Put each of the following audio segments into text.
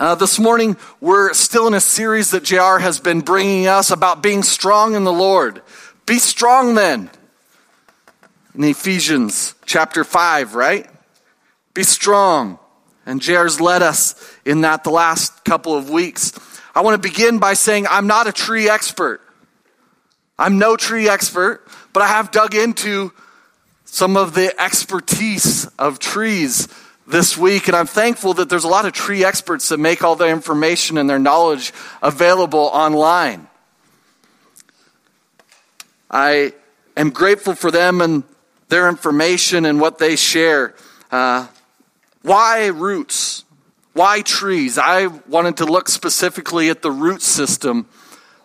Uh, this morning, we're still in a series that JR has been bringing us about being strong in the Lord. Be strong then. In Ephesians chapter 5, right? Be strong. And JR's led us in that the last couple of weeks. I want to begin by saying I'm not a tree expert. I'm no tree expert, but I have dug into some of the expertise of trees this week, and I'm thankful that there's a lot of tree experts that make all their information and their knowledge available online. I am grateful for them and their information and what they share. Uh, why roots? Why trees? I wanted to look specifically at the root system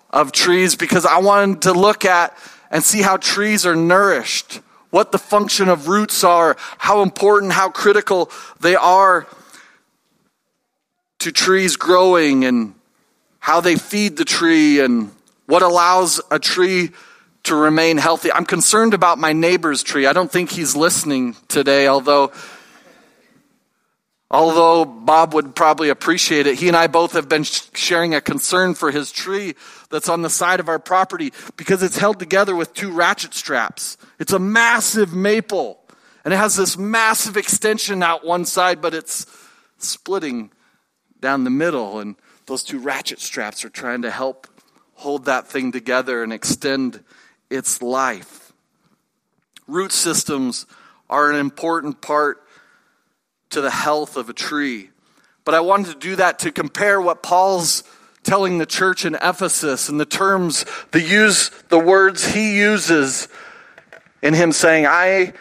of trees because I wanted to look at and see how trees are nourished what the function of roots are, how important, how critical they are to trees growing, and how they feed the tree, and what allows a tree to remain healthy. I'm concerned about my neighbor's tree. I don't think he's listening today, although Although Bob would probably appreciate it, he and I both have been sharing a concern for his tree that's on the side of our property because it's held together with two ratchet straps. It's a massive maple and it has this massive extension out one side, but it's splitting down the middle. And those two ratchet straps are trying to help hold that thing together and extend its life. Root systems are an important part to the health of a tree. But I wanted to do that to compare what Paul's telling the church in Ephesus and the terms, the use, the words he uses in him saying, I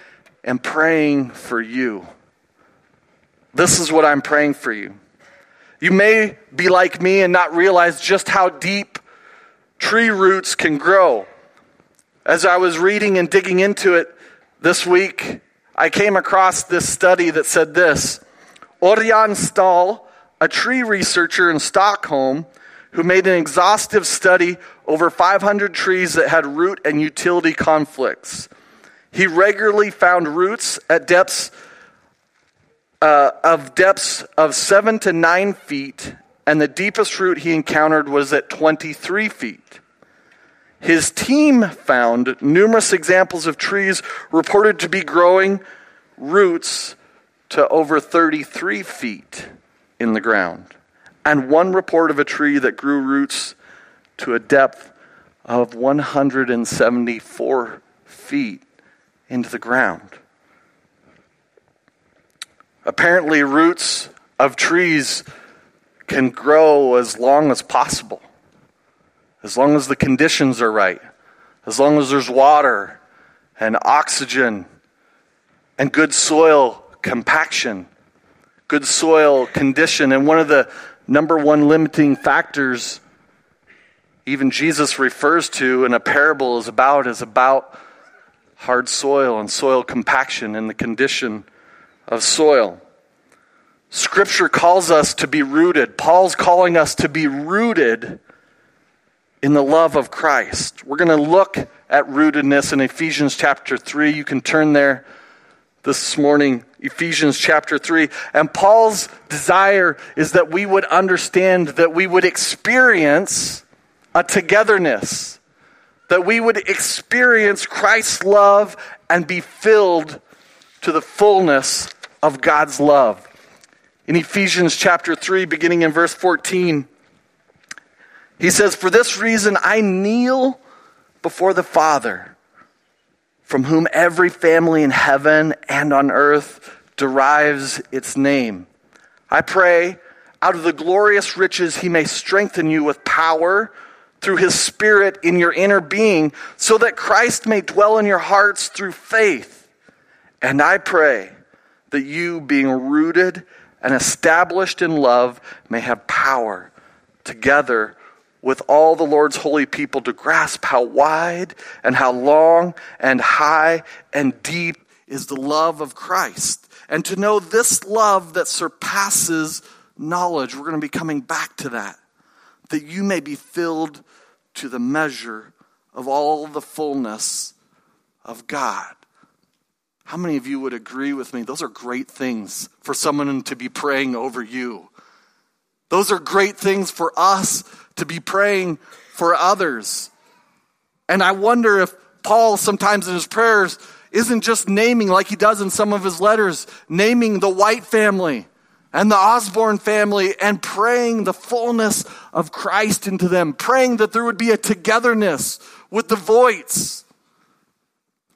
am praying for you. This is what I'm praying for you. You may be like me and not realize just how deep tree roots can grow. As I was reading and digging into it this week, I came across this study that said this Örjan Stål, a tree researcher in Stockholm, who made an exhaustive study over 500 trees that had root and utility conflicts. He regularly found roots at depths uh, of depths of seven to nine feet, and the deepest root he encountered was at 23 feet. His team found numerous examples of trees reported to be growing roots to over 33 feet in the ground, and one report of a tree that grew roots to a depth of 174 feet into the ground. Apparently, roots of trees can grow as long as possible as long as the conditions are right, as long as there's water and oxygen and good soil compaction, good soil condition. And one of the number one limiting factors, even Jesus refers to in a parable, is about is about hard soil and soil compaction and the condition of soil. Scripture calls us to be rooted. Paul's calling us to be rooted in the love of Christ. We're going to look at rootedness in Ephesians chapter 3. You can turn there this morning, Ephesians chapter 3. And Paul's desire is that we would understand, that we would experience a togetherness, that we would experience Christ's love and be filled to the fullness of God's love. In Ephesians chapter 3, beginning in verse 14, he says, For this reason I kneel before the Father, from whom every family in heaven and on earth derives its name. I pray, out of the glorious riches, he may strengthen you with power through his Spirit in your inner being, so that Christ may dwell in your hearts through faith. And I pray that you, being rooted and established in love, may have power together with all the Lord's holy people to grasp how wide and how long and high and deep is the love of Christ. And to know this love that surpasses knowledge. We're going to be coming back to that. That you may be filled to the measure of all the fullness of God. How many of you would agree with me? Those are great things for someone to be praying over you Those are great things for us to be praying for others. And I wonder if Paul sometimes in his prayers isn't just naming, like he does in some of his letters, naming the White family and the Osborne family and praying the fullness of Christ into them, praying that there would be a togetherness with the voids,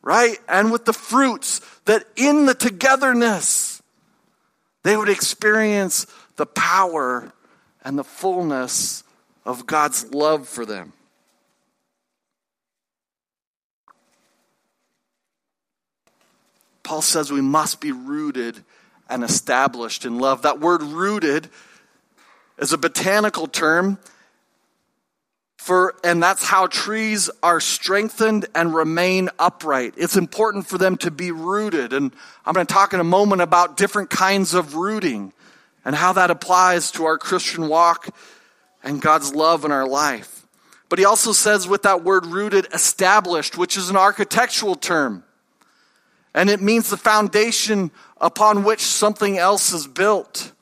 right? And with the fruits, that in the togetherness, they would experience the power and the fullness of God's love for them. Paul says we must be rooted and established in love. That word rooted is a botanical term for and that's how trees are strengthened and remain upright. It's important for them to be rooted and I'm going to talk in a moment about different kinds of rooting and how that applies to our Christian walk and God's love in our life. But he also says with that word rooted established, which is an architectural term. And it means the foundation upon which something else is built.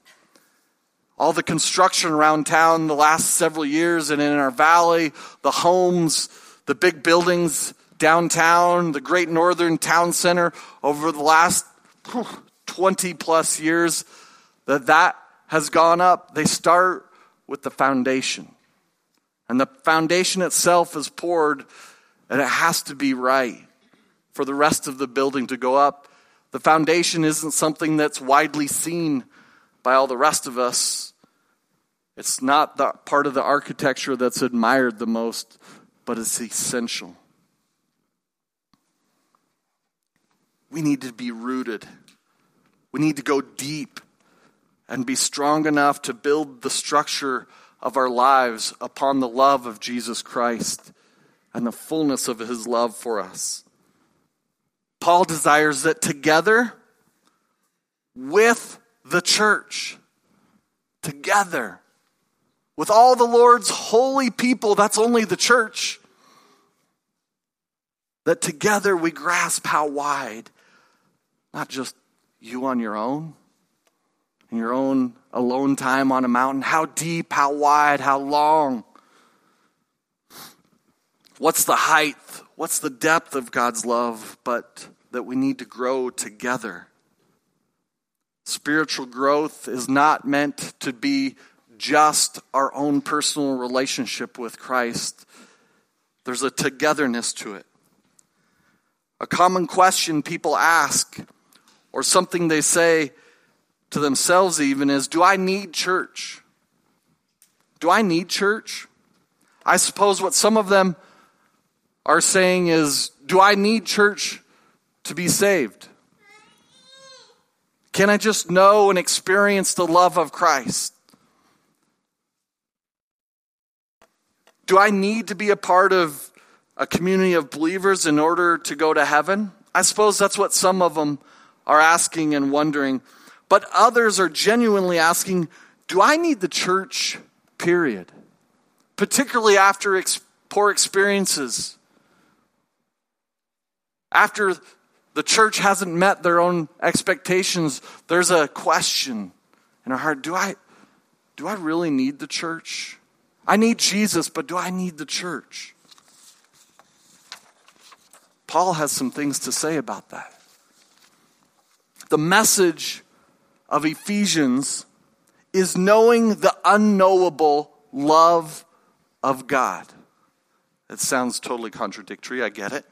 All the construction around town the last several years and in our valley, the homes, the big buildings downtown, the great northern town center over the last 20 plus years that that has gone up. They start with the foundation. And the foundation itself is poured and it has to be right for the rest of the building to go up. The foundation isn't something that's widely seen by all the rest of us. It's not the part of the architecture that's admired the most, but it's essential. We need to be rooted. We need to go deep and be strong enough to build the structure of our lives upon the love of Jesus Christ and the fullness of his love for us. Paul desires that together with the church, together with all the Lord's holy people, that's only the church, that together we grasp how wide, not just you on your own, in your own alone time on a mountain, how deep, how wide, how long. What's the height? What's the depth of God's love? But that we need to grow together. Spiritual growth is not meant to be just our own personal relationship with Christ. There's a togetherness to it. A common question people ask, or something they say to themselves even, is Do I need church? Do I need church? I suppose what some of them are saying is Do I need church to be saved? Can I just know and experience the love of Christ? Do I need to be a part of a community of believers in order to go to heaven? I suppose that's what some of them are asking and wondering. But others are genuinely asking, do I need the church, period? Particularly after ex- poor experiences. After the church hasn't met their own expectations, there's a question in our heart do I, do I really need the church? I need Jesus, but do I need the church? Paul has some things to say about that. The message of Ephesians is knowing the unknowable love of God. It sounds totally contradictory, I get it.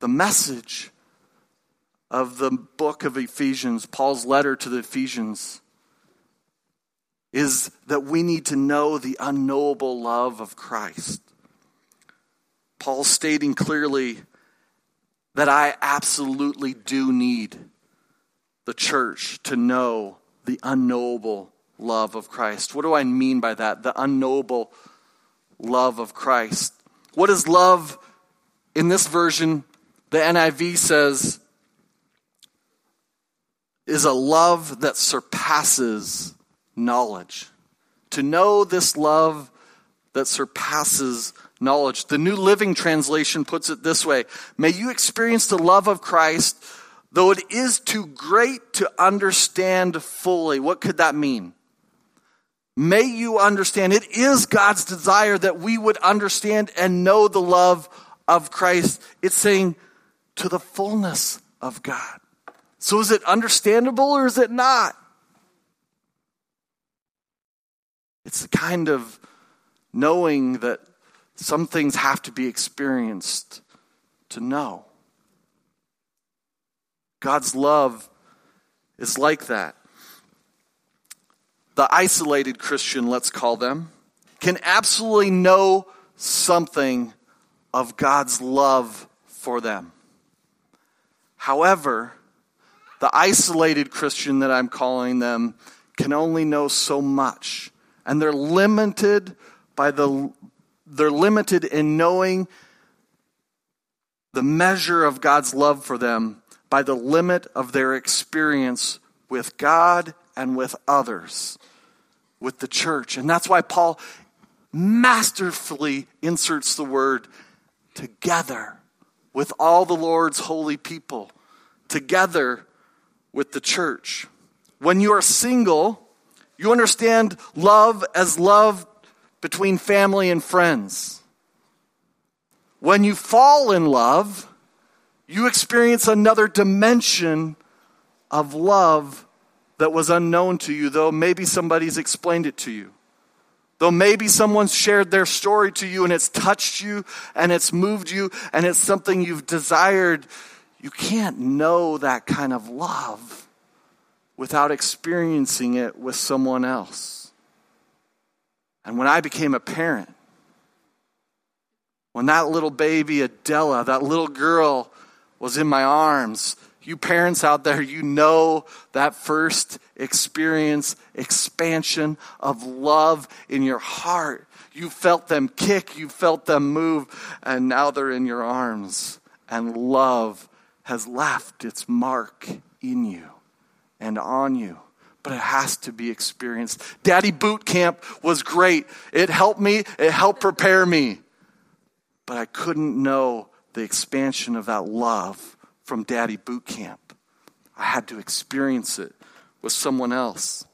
The message of the book of Ephesians, Paul's letter to the Ephesians, is that we need to know the unknowable love of Christ. Paul stating clearly that I absolutely do need the church to know the unknowable love of Christ. What do I mean by that? The unknowable love of Christ. What is love in this version? The NIV says, is a love that surpasses knowledge. To know this love that surpasses knowledge. The New Living Translation puts it this way May you experience the love of Christ, though it is too great to understand fully. What could that mean? May you understand. It is God's desire that we would understand and know the love of Christ. It's saying to the fullness of God. So is it understandable or is it not? It's the kind of knowing that some things have to be experienced to know. God's love is like that. The isolated Christian, let's call them, can absolutely know something of God's love for them. However, the isolated Christian that I'm calling them can only know so much. And they're limited by the they're limited in knowing the measure of God's love for them by the limit of their experience with God and with others, with the church. And that's why Paul masterfully inserts the word together with all the Lord's holy people, together with the church. When you are single, you understand love as love between family and friends. When you fall in love, you experience another dimension of love that was unknown to you, though maybe somebody's explained it to you. Though maybe someone's shared their story to you and it's touched you and it's moved you and it's something you've desired, you can't know that kind of love without experiencing it with someone else. And when I became a parent, when that little baby Adela, that little girl, was in my arms, you parents out there, you know that first experience, expansion of love in your heart. You felt them kick, you felt them move, and now they're in your arms. And love has left its mark in you and on you but it has to be experienced. Daddy boot camp was great. It helped me, it helped prepare me. But I couldn't know the expansion of that love from daddy boot camp. I had to experience it with someone else.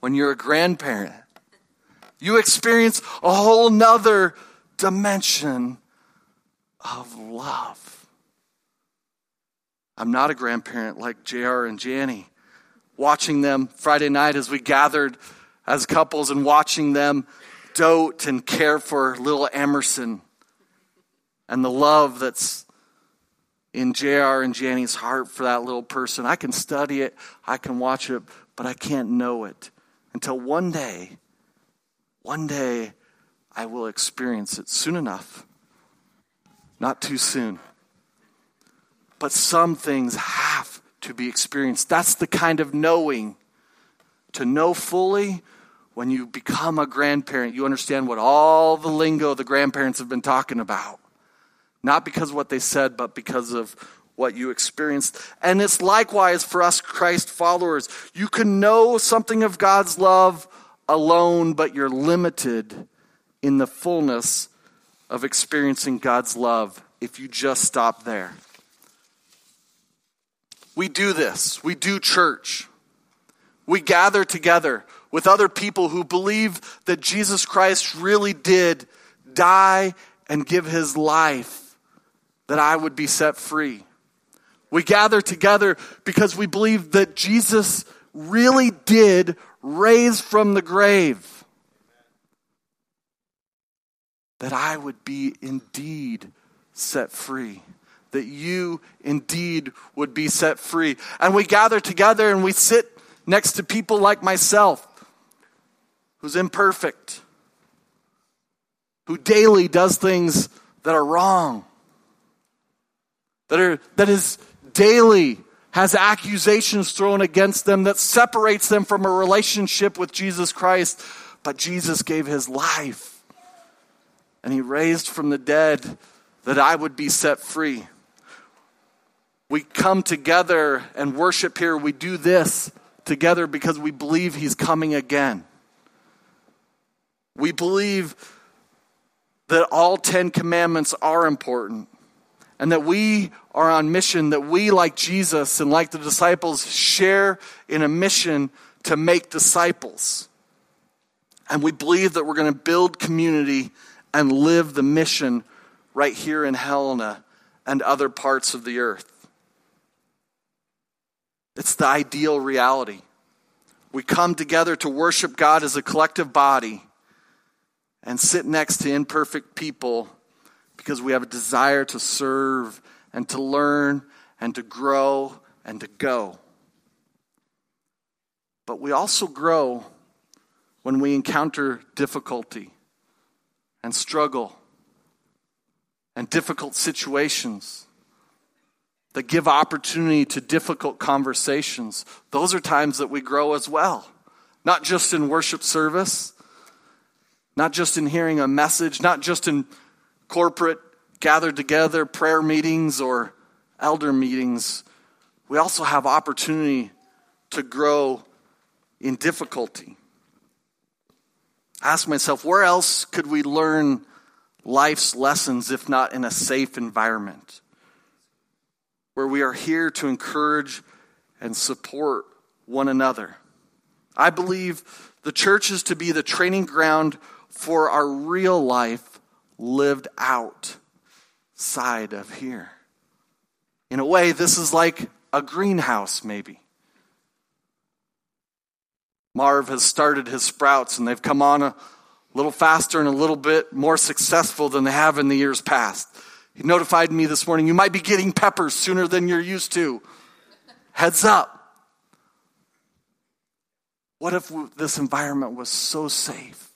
When you're a grandparent, you experience a whole nother dimension of love. I'm not a grandparent like JR and Janny watching them Friday night as we gathered as couples and watching them dote and care for little Emerson and the love that's in JR and Janny's heart for that little person. I can study it, I can watch it, but I can't know it until one day, one day, I will experience it soon enough. Not too soon. But some things have to be experienced. That's the kind of knowing. To know fully, when you become a grandparent, you understand what all the lingo the grandparents have been talking about. Not because of what they said, but because of what you experienced. And it's likewise for us Christ followers. You can know something of God's love alone, but you're limited in the fullness of experiencing God's love if you just stop there. We do this. We do church. We gather together with other people who believe that Jesus Christ really did die and give his life that I would be set free. We gather together because we believe that Jesus really did raise from the grave. That I would be indeed set free that you indeed would be set free. And we gather together and we sit next to people like myself, who's imperfect, who daily does things that are wrong, that, are, that is daily has accusations thrown against them that separates them from a relationship with Jesus Christ. But Jesus gave his life and he raised from the dead that I would be set free we come together and worship here, we do this together because we believe He's coming again. We believe that all Ten Commandments are important and that we are on mission, that we, like Jesus and like the disciples, share in a mission to make disciples. And we believe that we're going to build community and live the mission right here in Helena and other parts of the earth. It's the ideal reality. We come together to worship God as a collective body and sit next to imperfect people because we have a desire to serve and to learn and to grow and to go. But we also grow when we encounter difficulty and struggle and difficult situations that give opportunity to difficult conversations. Those are times that we grow as well. Not just in worship service, not just in hearing a message, not just in corporate gathered together prayer meetings or elder meetings. We also have opportunity to grow in difficulty. I ask myself, where else could we learn life's lessons if not in a safe environment? Where we are here to encourage and support one another. I believe the church is to be the training ground for our real life lived out side of here. In a way, this is like a greenhouse, maybe. Marv has started his sprouts and they've come on a little faster and a little bit more successful than they have in the years past. He notified me this morning, you might be getting peppers sooner than you're used to. Heads up. What if this environment was so safe?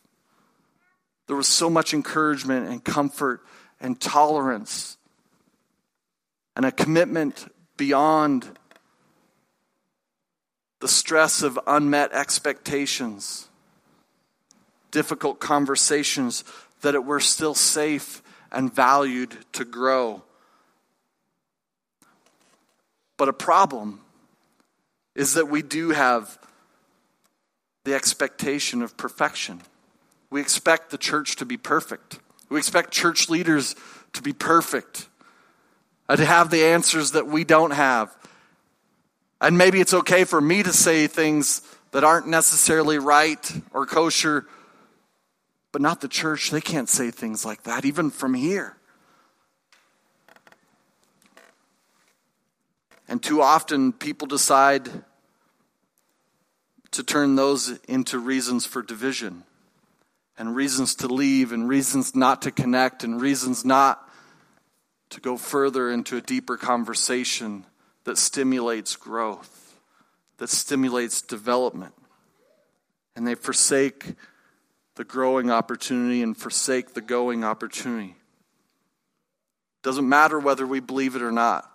There was so much encouragement and comfort and tolerance and a commitment beyond the stress of unmet expectations, difficult conversations, that it were still safe and valued to grow. But a problem is that we do have the expectation of perfection. We expect the church to be perfect. We expect church leaders to be perfect and to have the answers that we don't have. And maybe it's okay for me to say things that aren't necessarily right or kosher, but not the church. They can't say things like that, even from here. And too often, people decide to turn those into reasons for division and reasons to leave and reasons not to connect and reasons not to go further into a deeper conversation that stimulates growth, that stimulates development. And they forsake the growing opportunity and forsake the going opportunity. Doesn't matter whether we believe it or not.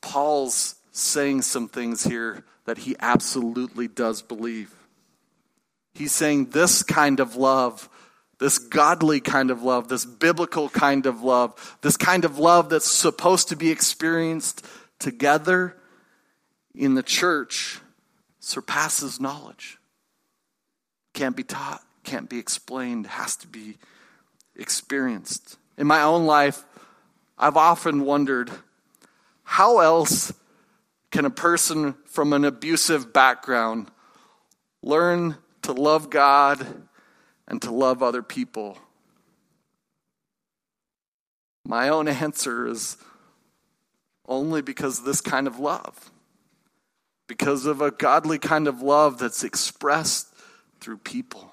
Paul's saying some things here that he absolutely does believe. He's saying this kind of love, this godly kind of love, this biblical kind of love, this kind of love that's supposed to be experienced together in the church surpasses knowledge. Can't be taught, can't be explained, has to be experienced. In my own life, I've often wondered how else can a person from an abusive background learn to love God and to love other people? My own answer is only because of this kind of love. Because of a godly kind of love that's expressed through people,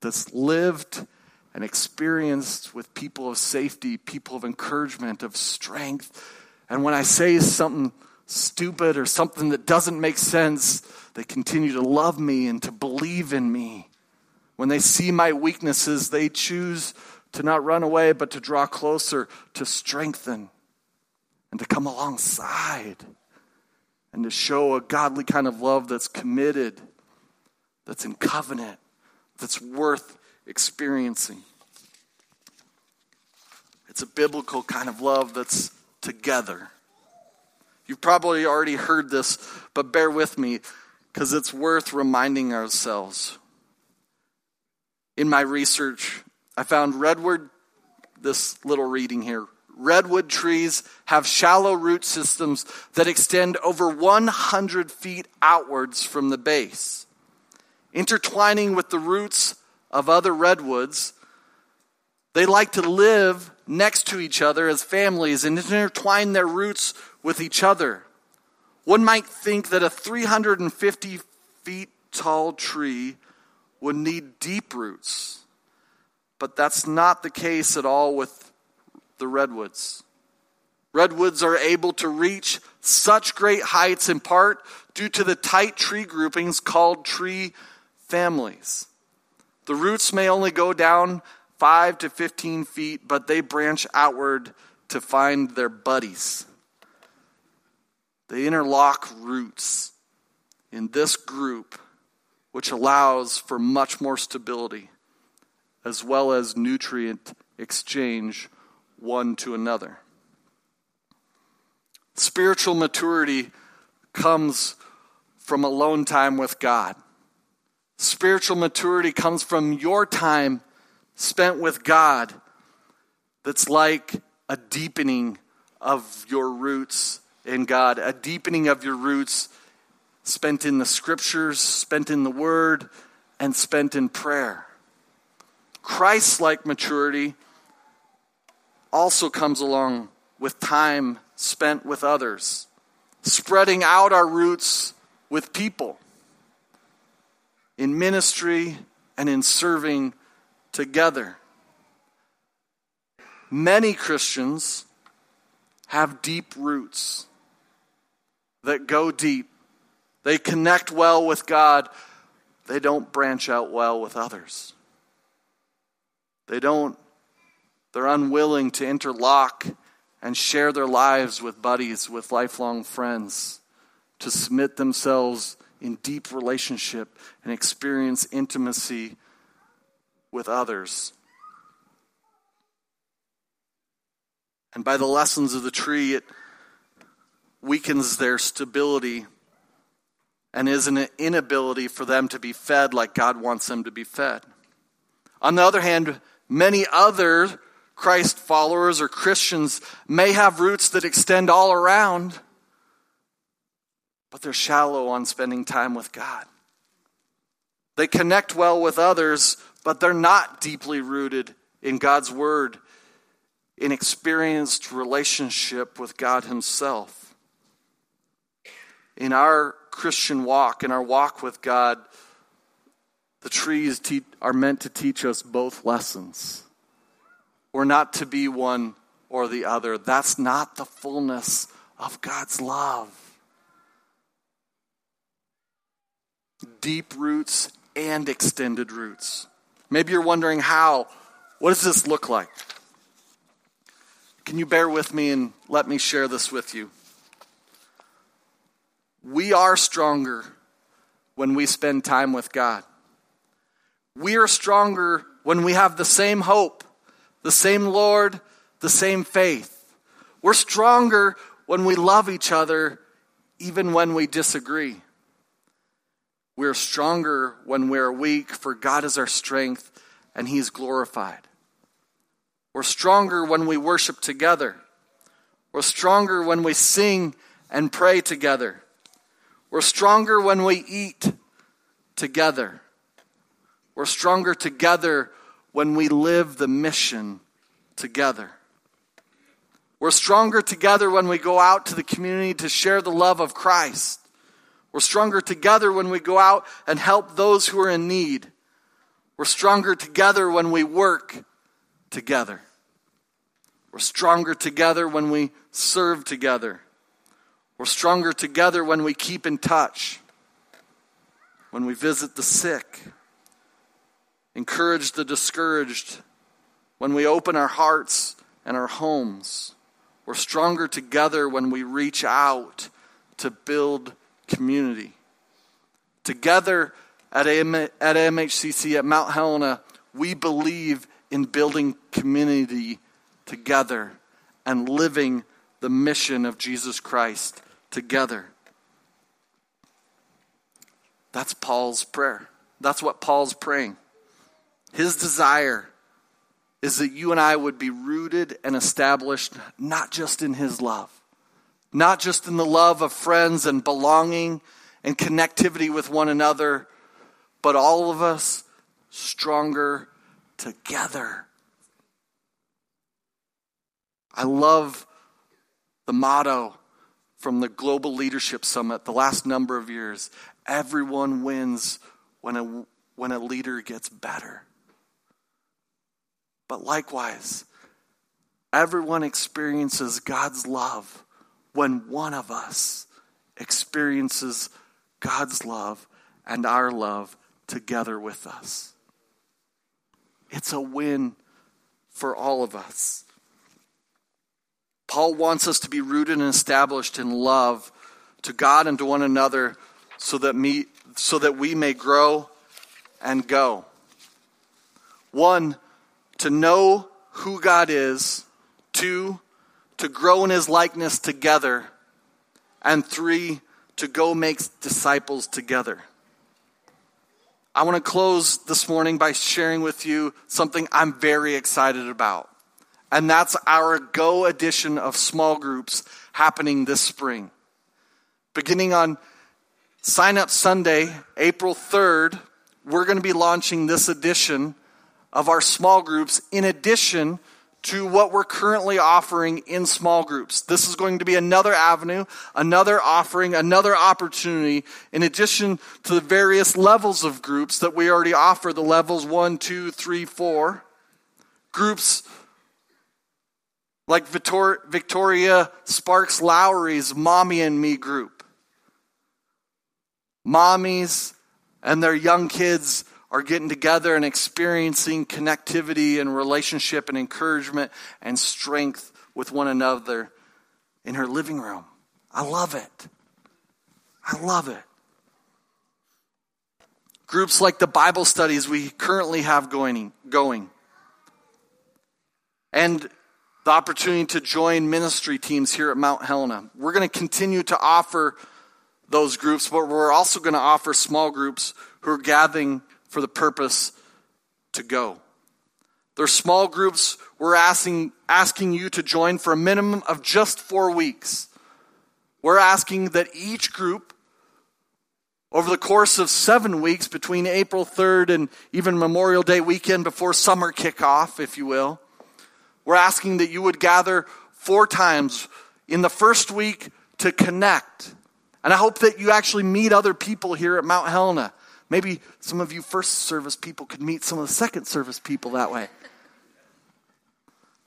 that's lived and experienced with people of safety, people of encouragement, of strength. And when I say something stupid or something that doesn't make sense, they continue to love me and to believe in me. When they see my weaknesses, they choose to not run away, but to draw closer, to strengthen, and to come alongside, and to show a godly kind of love that's committed, that's in covenant, that's worth experiencing. It's a biblical kind of love that's together. You've probably already heard this, but bear with me because it's worth reminding ourselves. In my research, I found redwood, this little reading here. Redwood trees have shallow root systems that extend over 100 feet outwards from the base. intertwining with the roots of other redwoods. They like to live next to each other as families and intertwine their roots with each other. One might think that a 350 feet tall tree would need deep roots, but that's not the case at all with the redwoods. Redwoods are able to reach such great heights in part due to the tight tree groupings called tree families. The roots may only go down 5 to 15 feet, but they branch outward to find their buddies. They interlock roots in this group, which allows for much more stability as well as nutrient exchange one to another. Spiritual maturity comes from alone time with God. Spiritual maturity comes from your time spent with God that's like a deepening of your roots in God, a deepening of your roots spent in the scriptures, spent in the word, and spent in prayer. Christ like maturity also comes along with time spent with others, spreading out our roots with people in ministry and in serving together. Many Christians have deep roots that go deep. They connect well with God. They don't branch out well with others. They don't, they're unwilling to interlock and share their lives with buddies, with lifelong friends, to submit themselves in deep relationship and experience intimacy with others. And by the lessons of the tree, it weakens their stability and is an inability for them to be fed like God wants them to be fed. On the other hand, many other Christ followers or Christians may have roots that extend all around, but they're shallow on spending time with God. They connect well with others, but they're not deeply rooted in God's Word, in experienced relationship with God Himself in our Christian walk, in our walk with God, the trees te- are meant to teach us both lessons. We're not to be one or the other. That's not the fullness of God's love. Deep roots and extended roots. Maybe you're wondering how. What does this look like? Can you bear with me and let me share this with you? We are stronger when we spend time with God. We are stronger when we have the same hope, the same Lord, the same faith. We're stronger when we love each other, even when we disagree. We're stronger when we're weak, for God is our strength and He's glorified. We're stronger when we worship together. We're stronger when we sing and pray together. We're stronger when we eat together. We're stronger together when we live the mission together. We're stronger together when we go out to the community to share the love of Christ. We're stronger together when we go out and help those who are in need. We're stronger together when we work together. We're stronger together when we serve together. We're stronger together when we keep in touch, when we visit the sick, encourage the discouraged, when we open our hearts and our homes. We're stronger together when we reach out to build community. Together at, at MHCC at Mount Helena, we believe in building community together and living the mission of Jesus Christ together. That's Paul's prayer. That's what Paul's praying. His desire is that you and I would be rooted and established not just in his love, not just in the love of friends and belonging and connectivity with one another, but all of us stronger together. I love the motto from the Global Leadership Summit the last number of years everyone wins when a, when a leader gets better. But likewise, everyone experiences God's love when one of us experiences God's love and our love together with us. It's a win for all of us. Paul wants us to be rooted and established in love to God and to one another so that, me, so that we may grow and go. One, to know who God is. Two, to grow in his likeness together. And three, to go make disciples together. I want to close this morning by sharing with you something I'm very excited about. And that's our Go edition of small groups happening this spring. Beginning on Sign Up Sunday, April 3rd, we're going to be launching this edition of our small groups in addition to what we're currently offering in small groups. This is going to be another avenue, another offering, another opportunity, in addition to the various levels of groups that we already offer the levels one, two, three, four. Groups like Victoria Sparks Lowry's Mommy and Me group. Mommies and their young kids are getting together and experiencing connectivity and relationship and encouragement and strength with one another in her living room. I love it. I love it. Groups like the Bible studies we currently have going, going. And the opportunity to join ministry teams here at Mount Helena. We're going to continue to offer those groups, but we're also going to offer small groups who are gathering for the purpose to go. They're small groups we're asking, asking you to join for a minimum of just four weeks. We're asking that each group, over the course of seven weeks between April 3rd and even Memorial Day weekend before summer kickoff, if you will, we're asking that you would gather four times in the first week to connect. And I hope that you actually meet other people here at Mount Helena. Maybe some of you first service people could meet some of the second service people that way.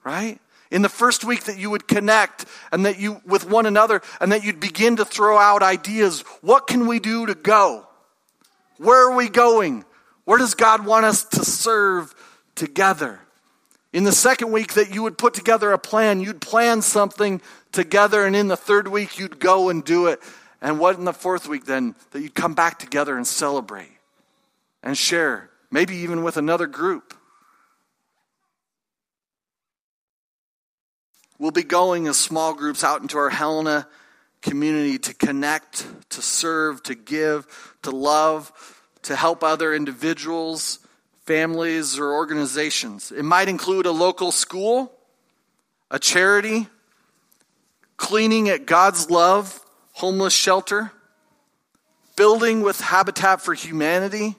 Right? In the first week that you would connect and that you with one another and that you'd begin to throw out ideas. What can we do to go? Where are we going? Where does God want us to serve together? In the second week, that you would put together a plan. You'd plan something together, and in the third week, you'd go and do it. And what in the fourth week, then? That you'd come back together and celebrate and share, maybe even with another group. We'll be going as small groups out into our Helena community to connect, to serve, to give, to love, to help other individuals families, or organizations. It might include a local school, a charity, cleaning at God's Love homeless shelter, building with Habitat for Humanity,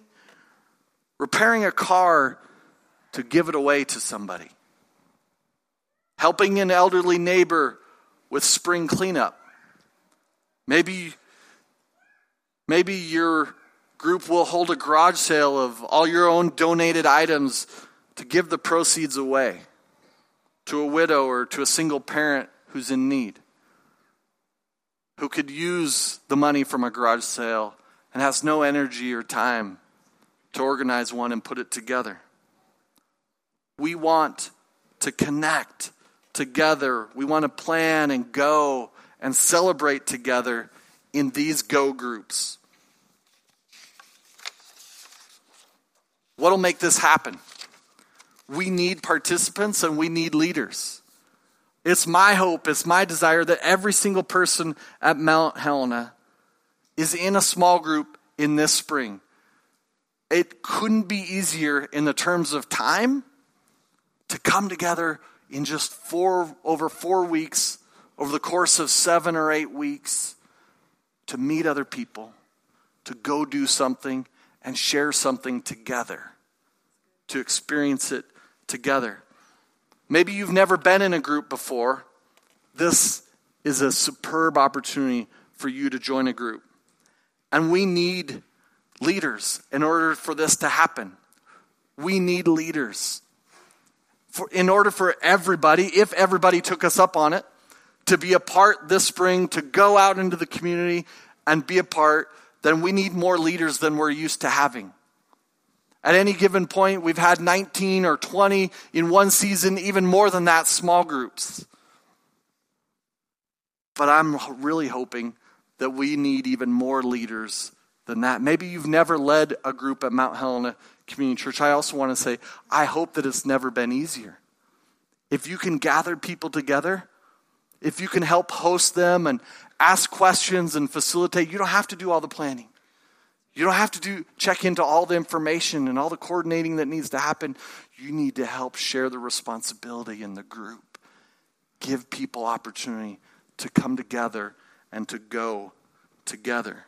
repairing a car to give it away to somebody, helping an elderly neighbor with spring cleanup. Maybe, maybe you're group will hold a garage sale of all your own donated items to give the proceeds away to a widow or to a single parent who's in need, who could use the money from a garage sale and has no energy or time to organize one and put it together. We want to connect together. We want to plan and go and celebrate together in these go groups. What'll make this happen? We need participants and we need leaders. It's my hope, it's my desire that every single person at Mount Helena is in a small group in this spring. It couldn't be easier in the terms of time to come together in just four over four weeks over the course of seven or eight weeks to meet other people to go do something and share something together, to experience it together. Maybe you've never been in a group before. This is a superb opportunity for you to join a group. And we need leaders in order for this to happen. We need leaders. For, in order for everybody, if everybody took us up on it, to be a part this spring, to go out into the community and be a part, then we need more leaders than we're used to having. At any given point, we've had 19 or 20 in one season, even more than that, small groups. But I'm really hoping that we need even more leaders than that. Maybe you've never led a group at Mount Helena Community Church. I also want to say, I hope that it's never been easier. If you can gather people together, if you can help host them and ask questions and facilitate, you don't have to do all the planning. You don't have to do check into all the information and all the coordinating that needs to happen. You need to help share the responsibility in the group. Give people opportunity to come together and to go together.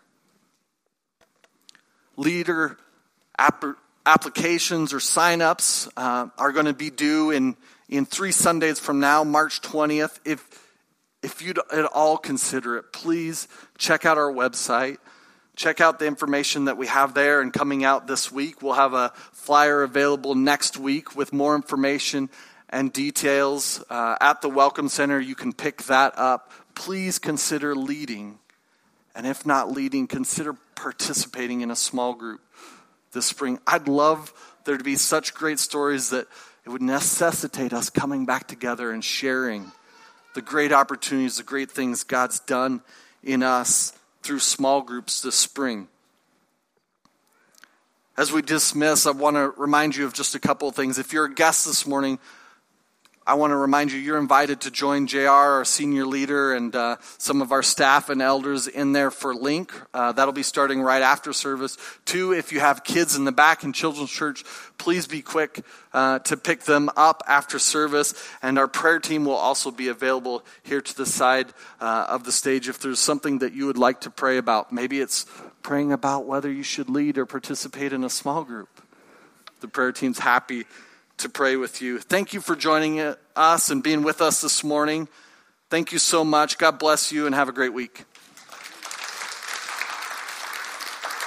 Leader app- applications or signups uh, are going to be due in, in three Sundays from now, March 20th. If, if you'd at all consider it, please check out our website. Check out the information that we have there and coming out this week. We'll have a flyer available next week with more information and details uh, at the Welcome Center. You can pick that up. Please consider leading. And if not leading, consider participating in a small group this spring. I'd love there to be such great stories that it would necessitate us coming back together and sharing the great opportunities, the great things God's done in us through small groups this spring. As we dismiss, I want to remind you of just a couple of things. If you're a guest this morning, I want to remind you, you're invited to join JR, our senior leader, and uh, some of our staff and elders in there for Link. Uh, that'll be starting right after service. Two, if you have kids in the back in Children's Church, please be quick uh, to pick them up after service. And our prayer team will also be available here to the side uh, of the stage if there's something that you would like to pray about. Maybe it's praying about whether you should lead or participate in a small group. The prayer team's happy to pray with you. Thank you for joining us and being with us this morning. Thank you so much. God bless you and have a great week.